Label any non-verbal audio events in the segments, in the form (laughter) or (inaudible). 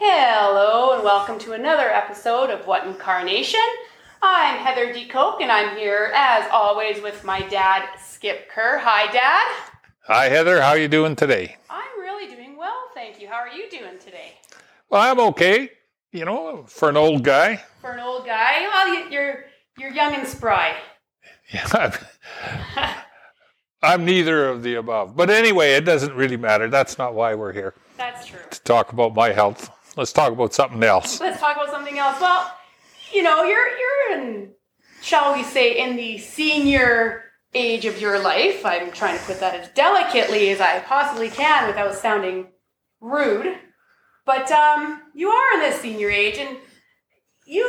Hello, and welcome to another episode of What in Carnation. I'm Heather de Kok, and I'm here as always with my dad, Skip Kerr. Hi, Dad. Hi, Heather. How are you doing today? I'm really doing well, thank you. How are you doing today? Well, I'm okay. You know, for an old guy. For an old guy, well, you- you're you're young and spry. Yeah, (laughs) I'm, I'm neither of the above. But anyway, it doesn't really matter. That's not why we're here That's true. to talk about my health. Let's talk about something else. Let's talk about something else. Well, you know, you're you're in, shall we say, in the senior age of your life. I'm trying to put that as delicately as I possibly can without sounding rude. But um, you are in this senior age, and you.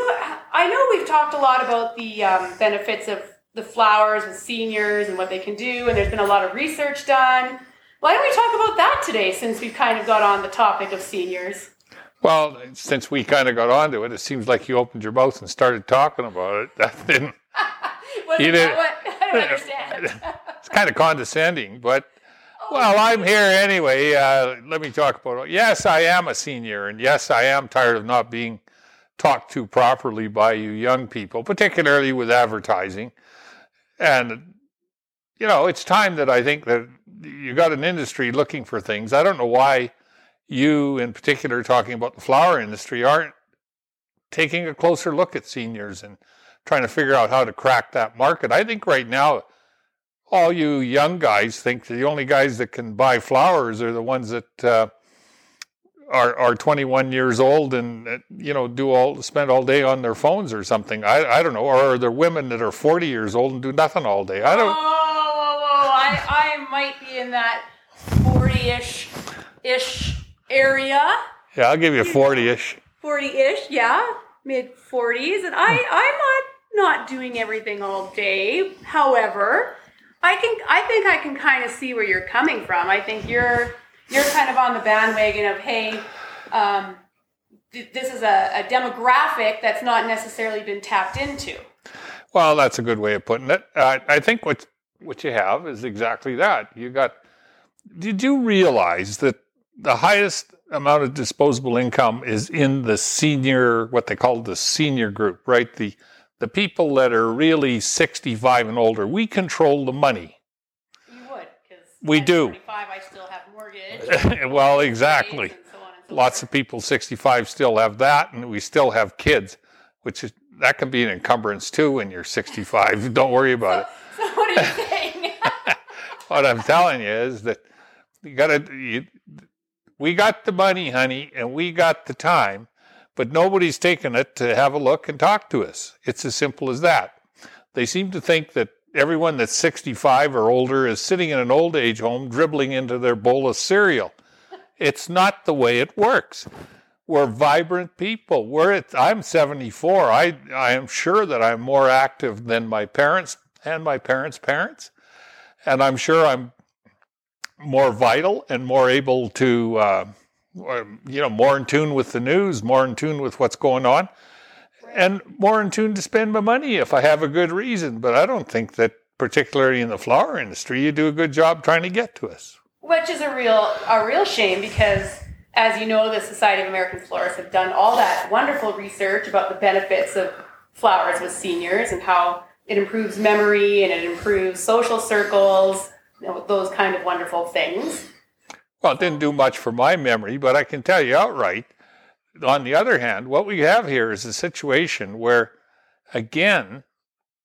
I know we've talked a lot about the um, benefits of the flowers with seniors and what they can do, and there's been a lot of research done. Why don't we talk about that today, since we've kind of got on the topic of seniors? Well, since we kind of got onto it, it seems like you opened your mouth and started talking about it. (laughs) That didn't. (laughs) Wasn't You that did- what? I don't understand. (laughs) It's kind of condescending, but well, I'm here anyway. Uh, let me talk about it. Yes, I am a senior, and yes, I am tired of not being talked to properly by you young people, particularly with advertising. And you know, it's time that I think that you got an industry looking for things. I don't know why you, in particular, talking about the flower industry, aren't taking a closer look at seniors and trying to figure out how to crack that market. I think right now all you young guys think the only guys that can buy flowers are the ones that uh, are are 21 years old and uh, you know do all spend all day on their phones or something. I I don't know. Or are there women that are 40 years old and do nothing all day? I don't. whoa! I, I might be in that forty-ish, ish area. Yeah, I'll give you 40ish. Forty-ish, yeah, mid forties, and I, I'm not not doing everything all day. However, I can, I think I can kind of see where you're coming from. I think you're, you're kind of on the bandwagon of, hey, um, th- this is a, a demographic that's not necessarily been tapped into. Well, that's a good way of putting it. Uh, I think what what you have is exactly that. You got. Did you realize that the highest amount of disposable income is in the senior, what they call the senior group, right? The the people that are really 65 and older. We control the money. You would, because We do. I still have mortgage. (laughs) well, exactly. so so Lots forth. of people 65 still have that, and we still have kids, which is that can be an encumbrance too when you're 65. (laughs) Don't worry about it. So what are you (laughs) saying? what I'm telling you is that you got to. We got the money, honey, and we got the time, but nobody's taken it to have a look and talk to us. It's as simple as that. They seem to think that everyone that's 65 or older is sitting in an old age home dribbling into their bowl of cereal. It's not the way it works. We're vibrant people. We're at, I'm 74. I, I am sure that I'm more active than my parents and my parents' parents and I'm sure I'm more vital and more able to, uh, you know, more in tune with the news, more in tune with what's going on, and more in tune to spend my money if I have a good reason. But I don't think that, particularly in the flower industry, you do a good job trying to get to us. Which is a real a real shame because as you know, the Society of American Florists have done all that wonderful research about the benefits of flowers with seniors and how it improves memory and it improves social circles, those kind of wonderful things. Well, it didn't do much for my memory, but I can tell you outright. On the other hand, what we have here is a situation where, again,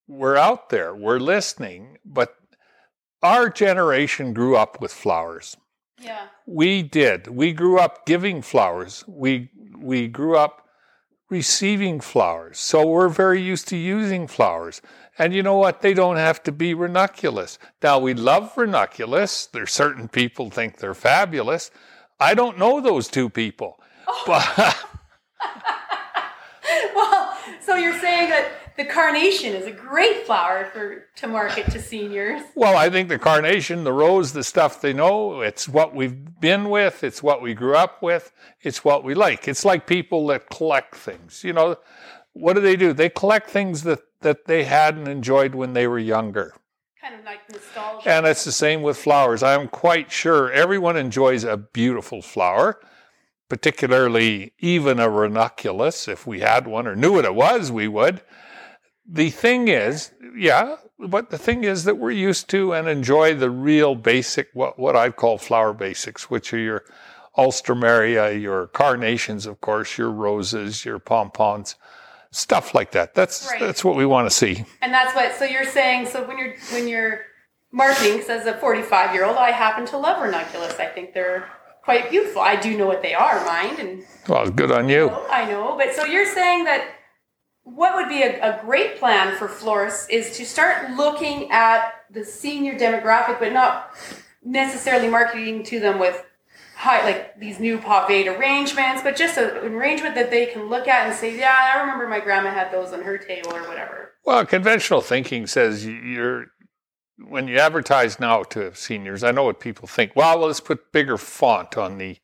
we're out there, we're listening, but our generation grew up with flowers. Yeah. We did. We grew up giving flowers. We we grew up receiving flowers. So we're very used to using flowers. And you know what? They don't have to be ranunculus. Now we love ranunculus. There's certain people think they're fabulous. I don't know those two people. Oh. But (laughs) Well, so you're saying that the carnation is a great flower for to market to seniors. well, I think the carnation, the rose, the stuff they know, it's what we've been with, it's what we grew up with, it's what we like. It's like people that collect things. You know, what do they do? They collect things that, that they hadn't enjoyed when they were younger. Kind of like nostalgia. And it's the same with flowers. I'm quite sure everyone enjoys a beautiful flower. particularly even a ranunculus. If we had one or knew what it was, we would. The thing is, yeah, but the thing is that we're used to and enjoy the real basic, what, what I call flower basics, which are your alstroemeria, your carnations, of course, your roses, your pompons, stuff like that. That's Right. that's what we want to see. And that's what. So you're saying. So when you're when you're marketing, 'cause as a 45 year old, I happen to love ranunculus. I think they're quite beautiful. I do know what they are, mind, and Well, good on you. I know. But so you're saying that what would be a, a great plan for florists is to start looking at the senior demographic, but not necessarily marketing to them with high like these new pop eight arrangements, but just a, an arrangement that they can look at and say, "Yeah, I remember my grandma had those on her table or whatever." Well, conventional thinking says you're when you advertise now to seniors. I know what people think. Well, let's put bigger font on the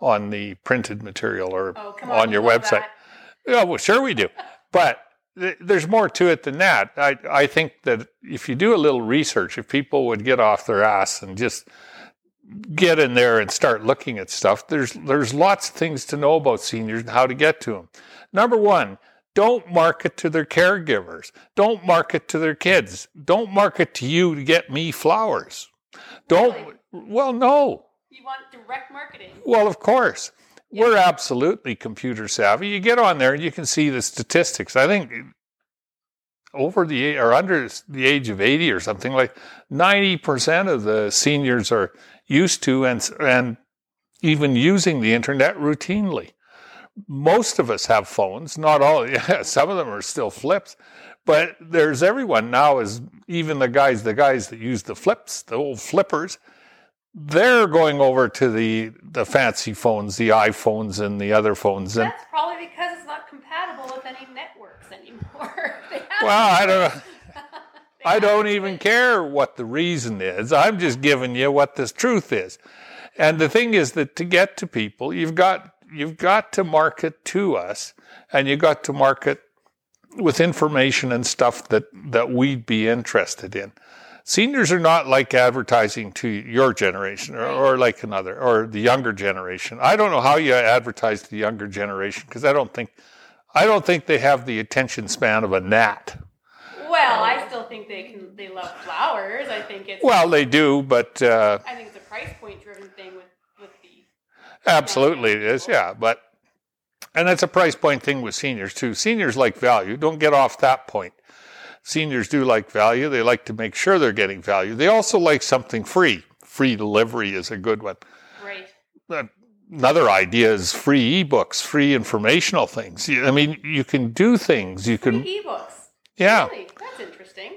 on the printed material or Oh, on, on, your website. Yeah, well, sure we do, but th- there's more to it than that. I I think that if you do a little research, if people would get off their ass and just get in there and start looking at stuff, there's there's lots of things to know about seniors and how to get to them. Number one, don't market to their caregivers. Don't market to their kids. Don't market to you to get me flowers. Don't. Well, no. You want direct marketing. Well, of course. We're absolutely computer savvy. You get on there and you can see the statistics. I think over the or under the age of 80 or something like 90% of the seniors are used to and and even using the internet routinely. Most of us have phones, not all. (laughs) Yeah, some of them are still flips, but there's everyone now is even the guys the guys that use the flips, the old flippers they're going over to the the fancy phones, the iPhones and the other phones. And That's probably because it's not compatible with any networks anymore. (laughs) Well, I don't know. I don't even care what the reason is. I'm just giving you what the truth is. And the thing is that to get to people, you've got you've got to market to us, and you've got to market with information and stuff that that we'd be interested in. Seniors are not like advertising to your generation or, or like another or the younger generation. I don't know how you advertise to the younger generation because I don't think I don't think they have the attention span of a gnat. Well, I still think they can. They love flowers. I think it's. Well, they do, but uh, I think it's a price point driven thing with with the. absolutely it is, yeah. But and it's a price point thing with seniors too. Seniors like value. Don't get off that point. Seniors do like value. They like to make sure they're getting value. They also like something free. Free delivery is a good one. Right. Uh, Another idea is free ebooks, free informational things. I mean, you can do things. You can, Free ebooks. Yeah. Really? That's interesting.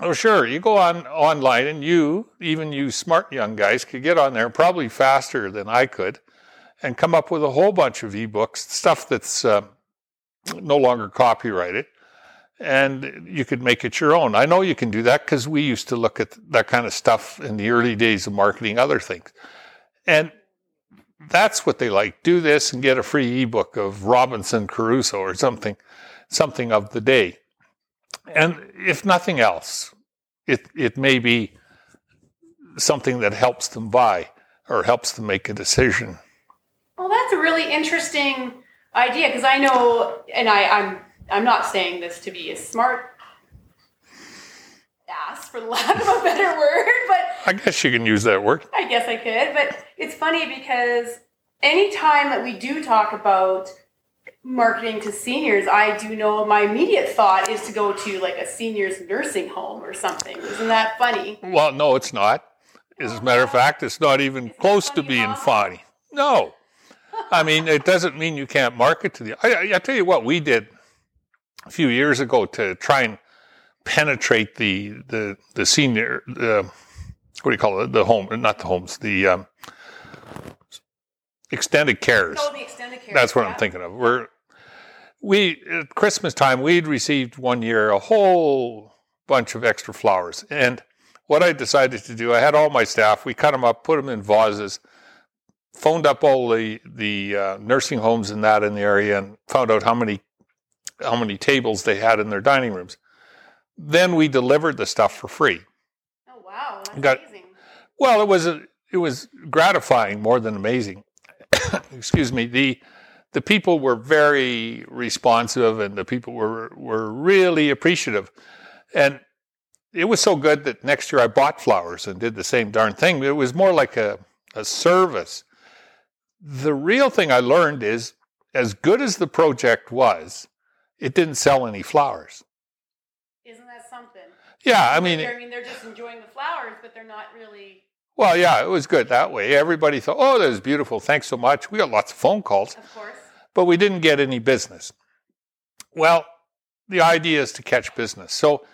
Oh, sure. You go on online, and you, even you smart young guys, could get on there probably faster than I could, and come up with a whole bunch of ebooks, stuff that's uh, no longer copyrighted, and you could make it your own. I know you can do that because we used to look at that kind of stuff in the early days of marketing other things, and that's what they like. Do this and get a free ebook of Robinson Crusoe or something, something of the day. And if nothing else, it, it may be something that helps them buy or helps them make a decision. Well, that's a really interesting idea because I know, and I, I'm I'm not saying this to be a smart ass, for (laughs) lack of a better word, but I guess you can use that word. I guess I could. But it's funny because anytime that we do talk about marketing to seniors, I do know my immediate thought is to go to like a seniors nursing home or something. Isn't that funny? Well, no, it's not. As a matter of fact, it's not even it close to being funny. No. I mean, it doesn't mean you can't market to the. I, I- tell you what, we did a few years ago to try and penetrate the the the senior. Uh, what do you call it? The home, not the homes. The um, extended cares. No, the extended care. That's what yeah. I'm thinking of. We're we at Christmas time we'd received one year a whole bunch of extra flowers, and what I decided to do, I had all my staff. We cut them up, put them in vases, phoned up all the the uh, nursing homes and that in the area, and found out how many how many tables they had in their dining rooms. Then we delivered the stuff for free. Oh wow, that's Got- amazing. Well, it was a, it was gratifying more than amazing. (coughs) excuse me, the the people were very responsive and the people were were really appreciative. And it was so good that next year I bought flowers and did the same darn thing. It was more like a, a service. The real thing I learned is as good as the project was, it didn't sell any flowers. Isn't that something? Yeah, I mean, I mean, they're just enjoying the flowers, but they're not really. well, yeah, it was good that way. Everybody thought, oh, that was beautiful. Thanks so much. We got lots of phone calls, Of course. But we didn't get any business. Well, the idea is to catch business. So,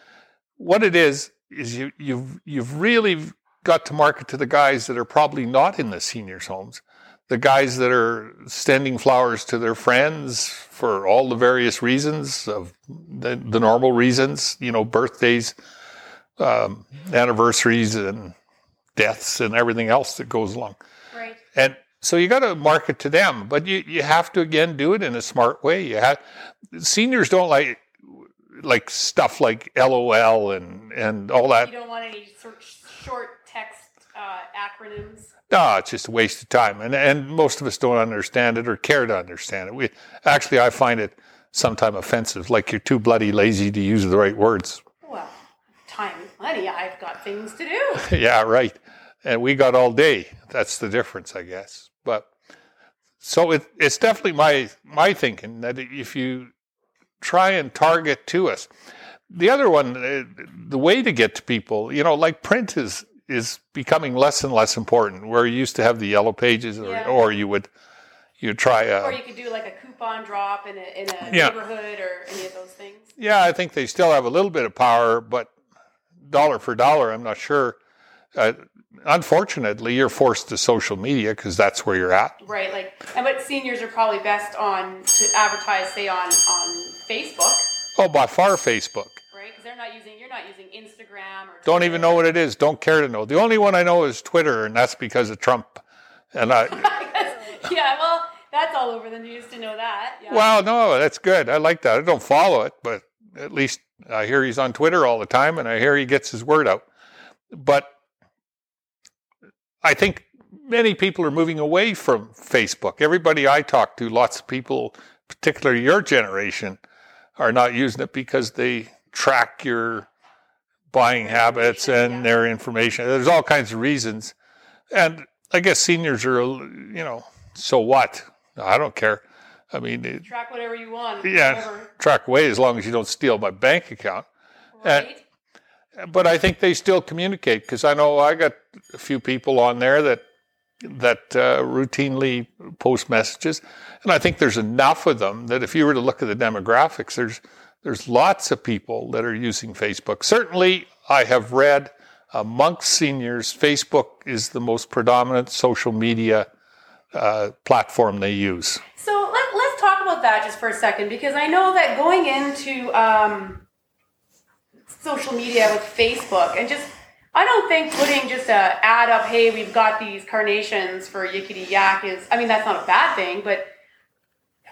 what it is is you, you've you've really got to market to the guys that are probably not in the seniors' homes, the guys that are sending flowers to their friends for all the various reasons of the, the normal reasons, you know, birthdays, um, anniversaries, and deaths, and everything else that goes along. Right. And so you got to market to them, but you, you have to again do it in a smart way. You have seniors don't like like stuff like LOL and and all that. You don't want any short text uh, acronyms. No, it's just a waste of time, and and most of us don't understand it or care to understand it. We actually, I find it sometimes offensive. Like you're too bloody lazy to use the right words. Well, time money. I've got things to do. (laughs) yeah, right. And we got all day. That's the difference, I guess. But so it, it's definitely my my thinking that if you try and target to us, the other one, uh, the way to get to people, you know, like print is is becoming less and less important. Where you used to have the yellow pages, or, Yeah. or you would you try a or you could do like a coupon drop in a, in a Yeah. neighborhood or any of those things. Yeah, I think they still have a little bit of power, but dollar for dollar, I'm not sure. Uh, unfortunately, you're forced to social media because that's where you're at. Right. Like, and but seniors are probably best on to advertise, say on on Facebook, Oh, by far, Facebook. right? Because they're not using. You're not using Instagram or. Don't even know what it is. Don't care to know. The only one I know is Twitter, and that's because of Trump. And I, (laughs) yeah. Well, that's all over the news to know that. Yeah. well, no, that's good. I like that. I don't follow it, but at least I hear he's on Twitter all the time, and I hear he gets his word out. But I think many people are moving away from Facebook. Everybody I talk to, lots of people, particularly your generation, are not using it because they track your buying habits and yeah. their information. There's all kinds of reasons. And I guess seniors are, you know, so what? I don't care. I mean, it, Track whatever you want. Yeah. Whatever, track away as long as you don't steal my bank account. right. But I think they still communicate because I know I got a few people on there that that uh, routinely post messages, and I think there's enough of them that if you were to look at the demographics, there's there's lots of people that are using Facebook. Certainly, I have read amongst seniors, Facebook is the most predominant social media uh, platform they use. So let, let's talk about that just for a second because I know that going into um, social media with Facebook and just I don't think putting just a ad up, hey, we've got these carnations for yickety yak is I mean that's not a bad thing, but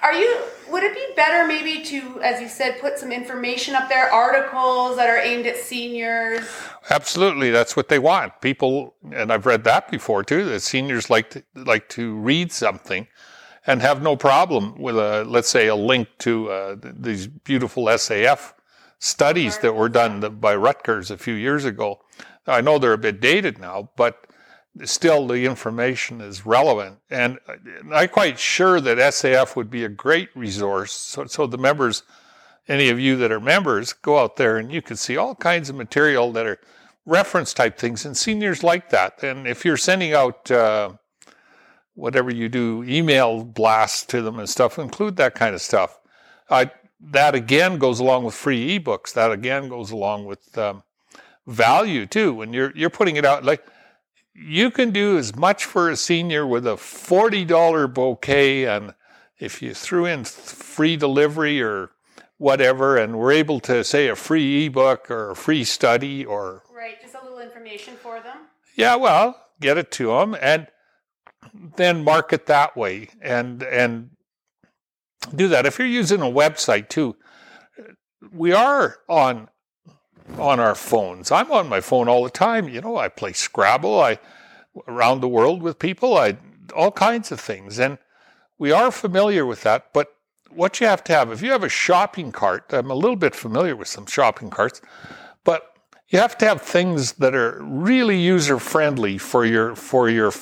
are you would it be better maybe to, as you said, put some information up there, articles that are aimed at seniors? Absolutely, that's what they want. People, and I've read that before too. That seniors like to like to read something, and have no problem with a let's say a link to uh, these beautiful SAF studies that were done by Rutgers a few years ago. I know they're a bit dated now, but still the information is relevant. And I'm quite sure that SAF would be a great resource. So, so the members, any of you that are members, go out there and you can see all kinds of material that are reference type things. And seniors like that. And if you're sending out uh, whatever you do, email blasts to them and stuff, include that kind of stuff. Uh, that again goes along with free ebooks. That again goes along with um, value too. When you're you're putting it out, like you can do as much for a senior with a forty dollar bouquet, and if you threw in free delivery or whatever, and we're able to say a free ebook or a free study or Right, just a little information for them. yeah, well, get it to them and then market that way and and do that. If you're using a website too, we are on on our phones. I'm on my phone all the time. You know, I play Scrabble. I around the world with people. I all kinds of things. And we are familiar with that. But what you have to have, if you have a shopping cart, I'm a little bit familiar with some shopping carts, but you have to have things that are really user friendly for your for your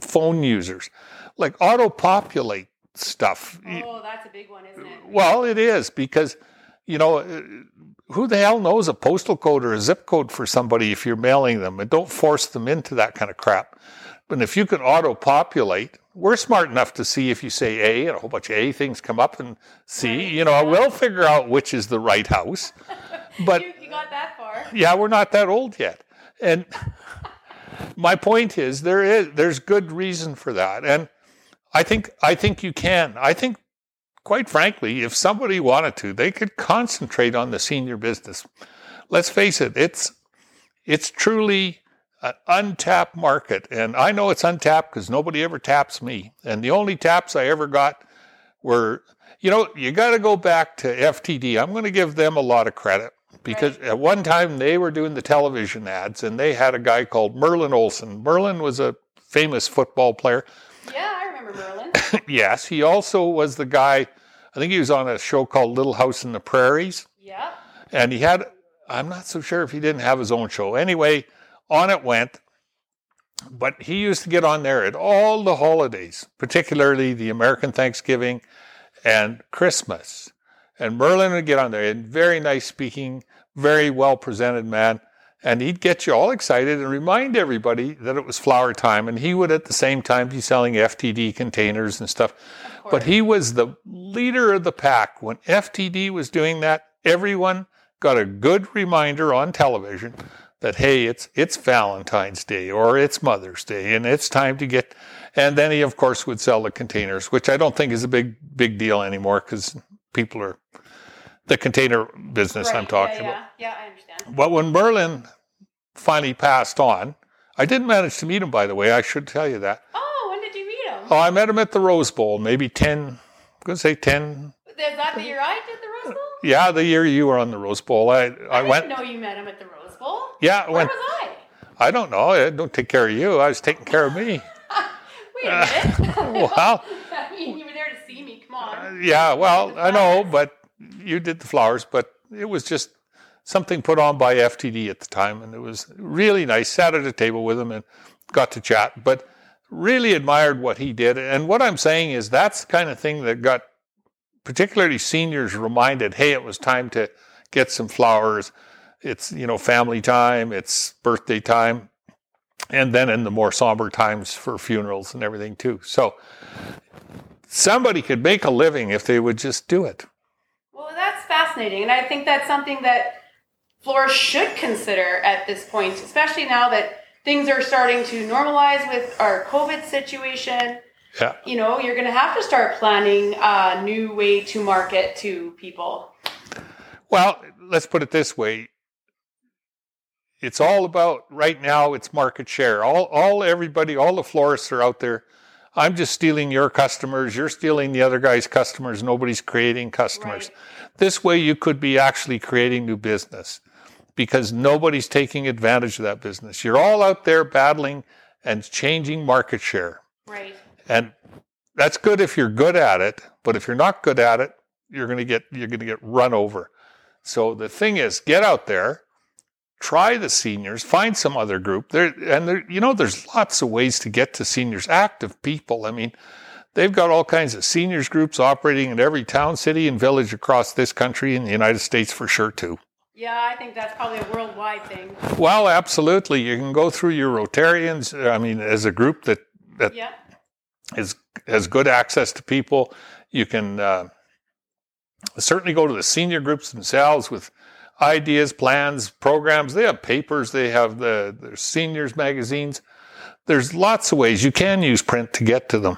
phone users, like auto populate stuff. Oh, that's a big one, isn't it? Well, it is because, you know, uh, who the hell knows a postal code or a zip code for somebody if you're mailing them? And don't force them into that kind of crap. But if you can auto populate, we're smart enough to see if you say A and a whole bunch of A things come up and C, Right. you know, we'll figure out which is the right house. (laughs) But you, you got that far. yeah, we're not that old yet. And (laughs) my point is there is there's good reason for that. And I think I think you can. I think quite frankly, if somebody wanted to, they could concentrate on the senior business. Let's face it, it's it's truly an untapped market. And I know it's untapped because nobody ever taps me. And the only taps I ever got were, you know, you got to go back to FTD. I'm going to give them a lot of credit because at one time they were doing the television ads and they had a guy called Merlin Olsen. Merlin was a famous football player. Yeah, I remember Merlin. (laughs) yes, he also was the guy, I think he was on a show called Little House in the Prairies. yeah. And he had, I'm not so sure if he didn't have his own show. Anyway, on it went. But he used to get on there at all the holidays, particularly the American Thanksgiving and Christmas. And Merlin would get on there and very nice speaking, very well presented man. And he'd get you all excited and remind everybody that it was flower time. And he would at the same time be selling FTD containers and stuff. But he was the leader of the pack. When FTD was doing that, everyone got a good reminder on television that hey, it's it's Valentine's Day or it's Mother's Day and it's time to get and then he of course would sell the containers, which I don't think is a big big deal anymore cuz people are the container business I'm talking yeah, about. Yeah, yeah, I understand. But when Merlin finally passed on, I didn't manage to meet him by the way, I should tell you that. Oh, when did you meet him? Oh, I met him at the Rose Bowl, maybe 10, I'm going to say 10. Is that the year I did the Rose Bowl? Yeah, the year you were on the Rose Bowl. I, I, I, went, didn't know you met him at the Rose Bowl. yeah, I Where went, was I? I don't know. I don't take care of you. I was taking care of me. (laughs) Wait a minute. (laughs) Well, (laughs) I mean, you were there to see me. Come on. yeah, well, I know, but you did the flowers, but it was just something put on by FTD at the time. And it was really nice. Sat at a table with him and got to chat, but really admired what he did. And what I'm saying is that's the kind of thing that got particularly seniors reminded, hey, it was time to get some flowers. It's, you know, family time, it's birthday time. And then in the more somber times for funerals and everything too. So somebody could make a living if they would just do it. Fascinating, and I think that's something that florists should consider at this point, especially now that things are starting to normalize with our COVID situation. Yeah. You know, you're going to have to start planning a new way to market to people. Well, let's put it this way. It's all about right now it's market share. All all everybody, all the florists are out there. I'm just stealing your customers, you're stealing the other guy's customers, nobody's creating customers. Right. This way you could be actually creating new business because nobody's taking advantage of that business. You're all out there battling and changing market share. Right. And that's good if you're good at it, but if you're not good at it, you're going to get you're going to get run over. So the thing is, get out there, try the seniors, find some other group. There and there you know there's lots of ways to get to seniors, active people. I mean, they've got all kinds of seniors groups operating in every town, city and village across this country and the United States for sure too. Yeah, I think that's probably a worldwide thing. Well, absolutely. You can go through your Rotarians, I mean as a group that that Yeah. is has good access to people. You can uh, certainly go to the senior groups themselves with ideas, plans, programs. They have papers. They have the, seniors magazines. There's lots of ways you can use print to get to them.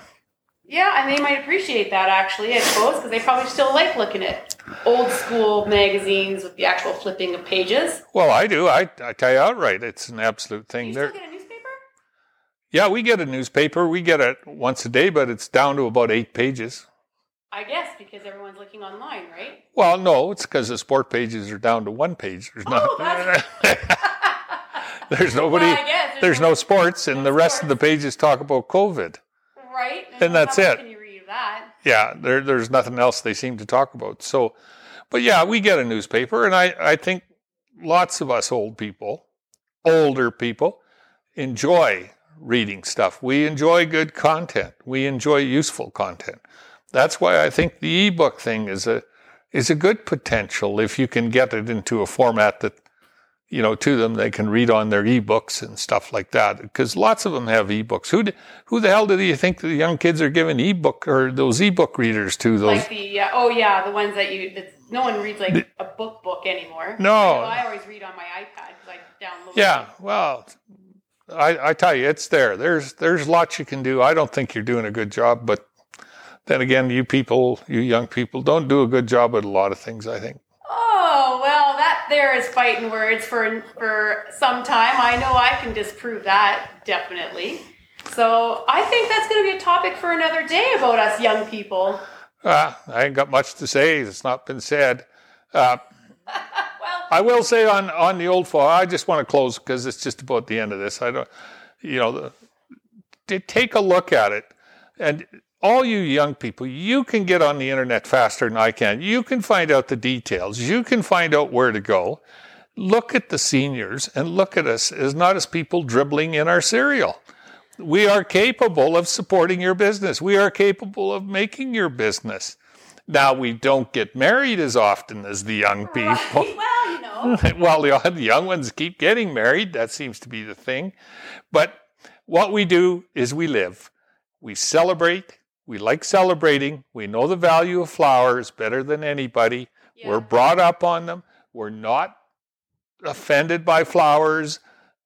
Yeah, and they might appreciate that actually, I suppose, because they probably still like looking at old school magazines with the actual flipping of pages. Well, I do. I, I tell you outright, it's an absolute Do thing. you There, still get a newspaper? yeah, we get a newspaper. We get it once a day, but it's down to about eight pages. I guess because everyone's looking online, right? Well, no, it's because the sport pages are down to one page. There's Oh, not. (laughs) there's (laughs) nobody. Well, I guess there's no sports, and no the rest of the pages talk about COVID. Right? And that's how it. Can you read that? yeah, there, there's nothing else they seem to talk about. So, but yeah, we get a newspaper, and I, I think lots of us old people, older people, enjoy reading stuff. We enjoy good content. We enjoy useful content. That's why I think the ebook thing is a is a good potential if you can get it into a format that you know to them they can read on their ebooks and stuff like that because lots of them have ebooks who who the hell do you think the young kids are giving ebook or those ebook readers to those Like the uh, oh yeah, the ones that you that no one reads like a book book anymore. No. I, I always read on my iPad because I download. Yeah, it. well, I, I tell you, it's there. There's there's lots you can do. I don't think you're doing a good job, but then again, you people, you young people, don't do a good job at a lot of things. I think. Oh well, that there is fighting words for for some time. I know I can disprove that definitely. So I think that's going to be a topic for another day about us young people. Uh, I ain't got much to say. It's not been said. Uh, (laughs) Well, I will say on on the old fall. I just want to close because it's just about the end of this. I don't, you know, the, to take a look at it, and all you young people, you can get on the internet faster than I can. You can find out the details. You can find out where to go. Look at the seniors and look at us as not as people dribbling in our cereal. We are capable of supporting your business. We are capable of making your business. Now we don't get married as often as the young people. right, (laughs) well, you know. (laughs) well, the the young ones keep getting married. That seems to be the thing. But what we do is we live. We celebrate. We like celebrating. We know the value of flowers better than anybody. Yeah. We're brought up on them. We're not offended by flowers.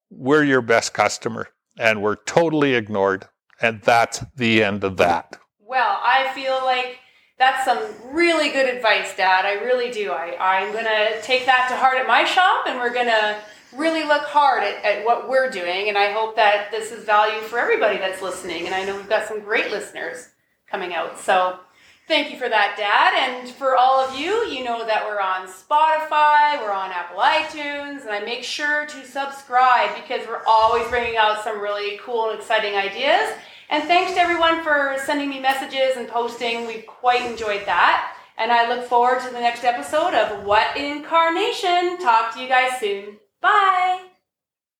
We're your best customer, and we're totally ignored. And that's the end of that. Well, I feel like that's some really good advice, Dad. I really do. I, I'm going to take that to heart at my shop and we're going to really look hard at, at what we're doing. And I hope that this is value for everybody that's listening. And I know we've got some great listeners coming out. So thank you for that, Dad. And for all of you, you know that we're on Spotify, we're on Apple iTunes, and I make sure to subscribe because we're always bringing out some really cool and exciting ideas. And thanks to everyone for sending me messages and posting. We've quite enjoyed that. And I look forward to the next episode of What in Carnation. Talk to you guys soon. Bye.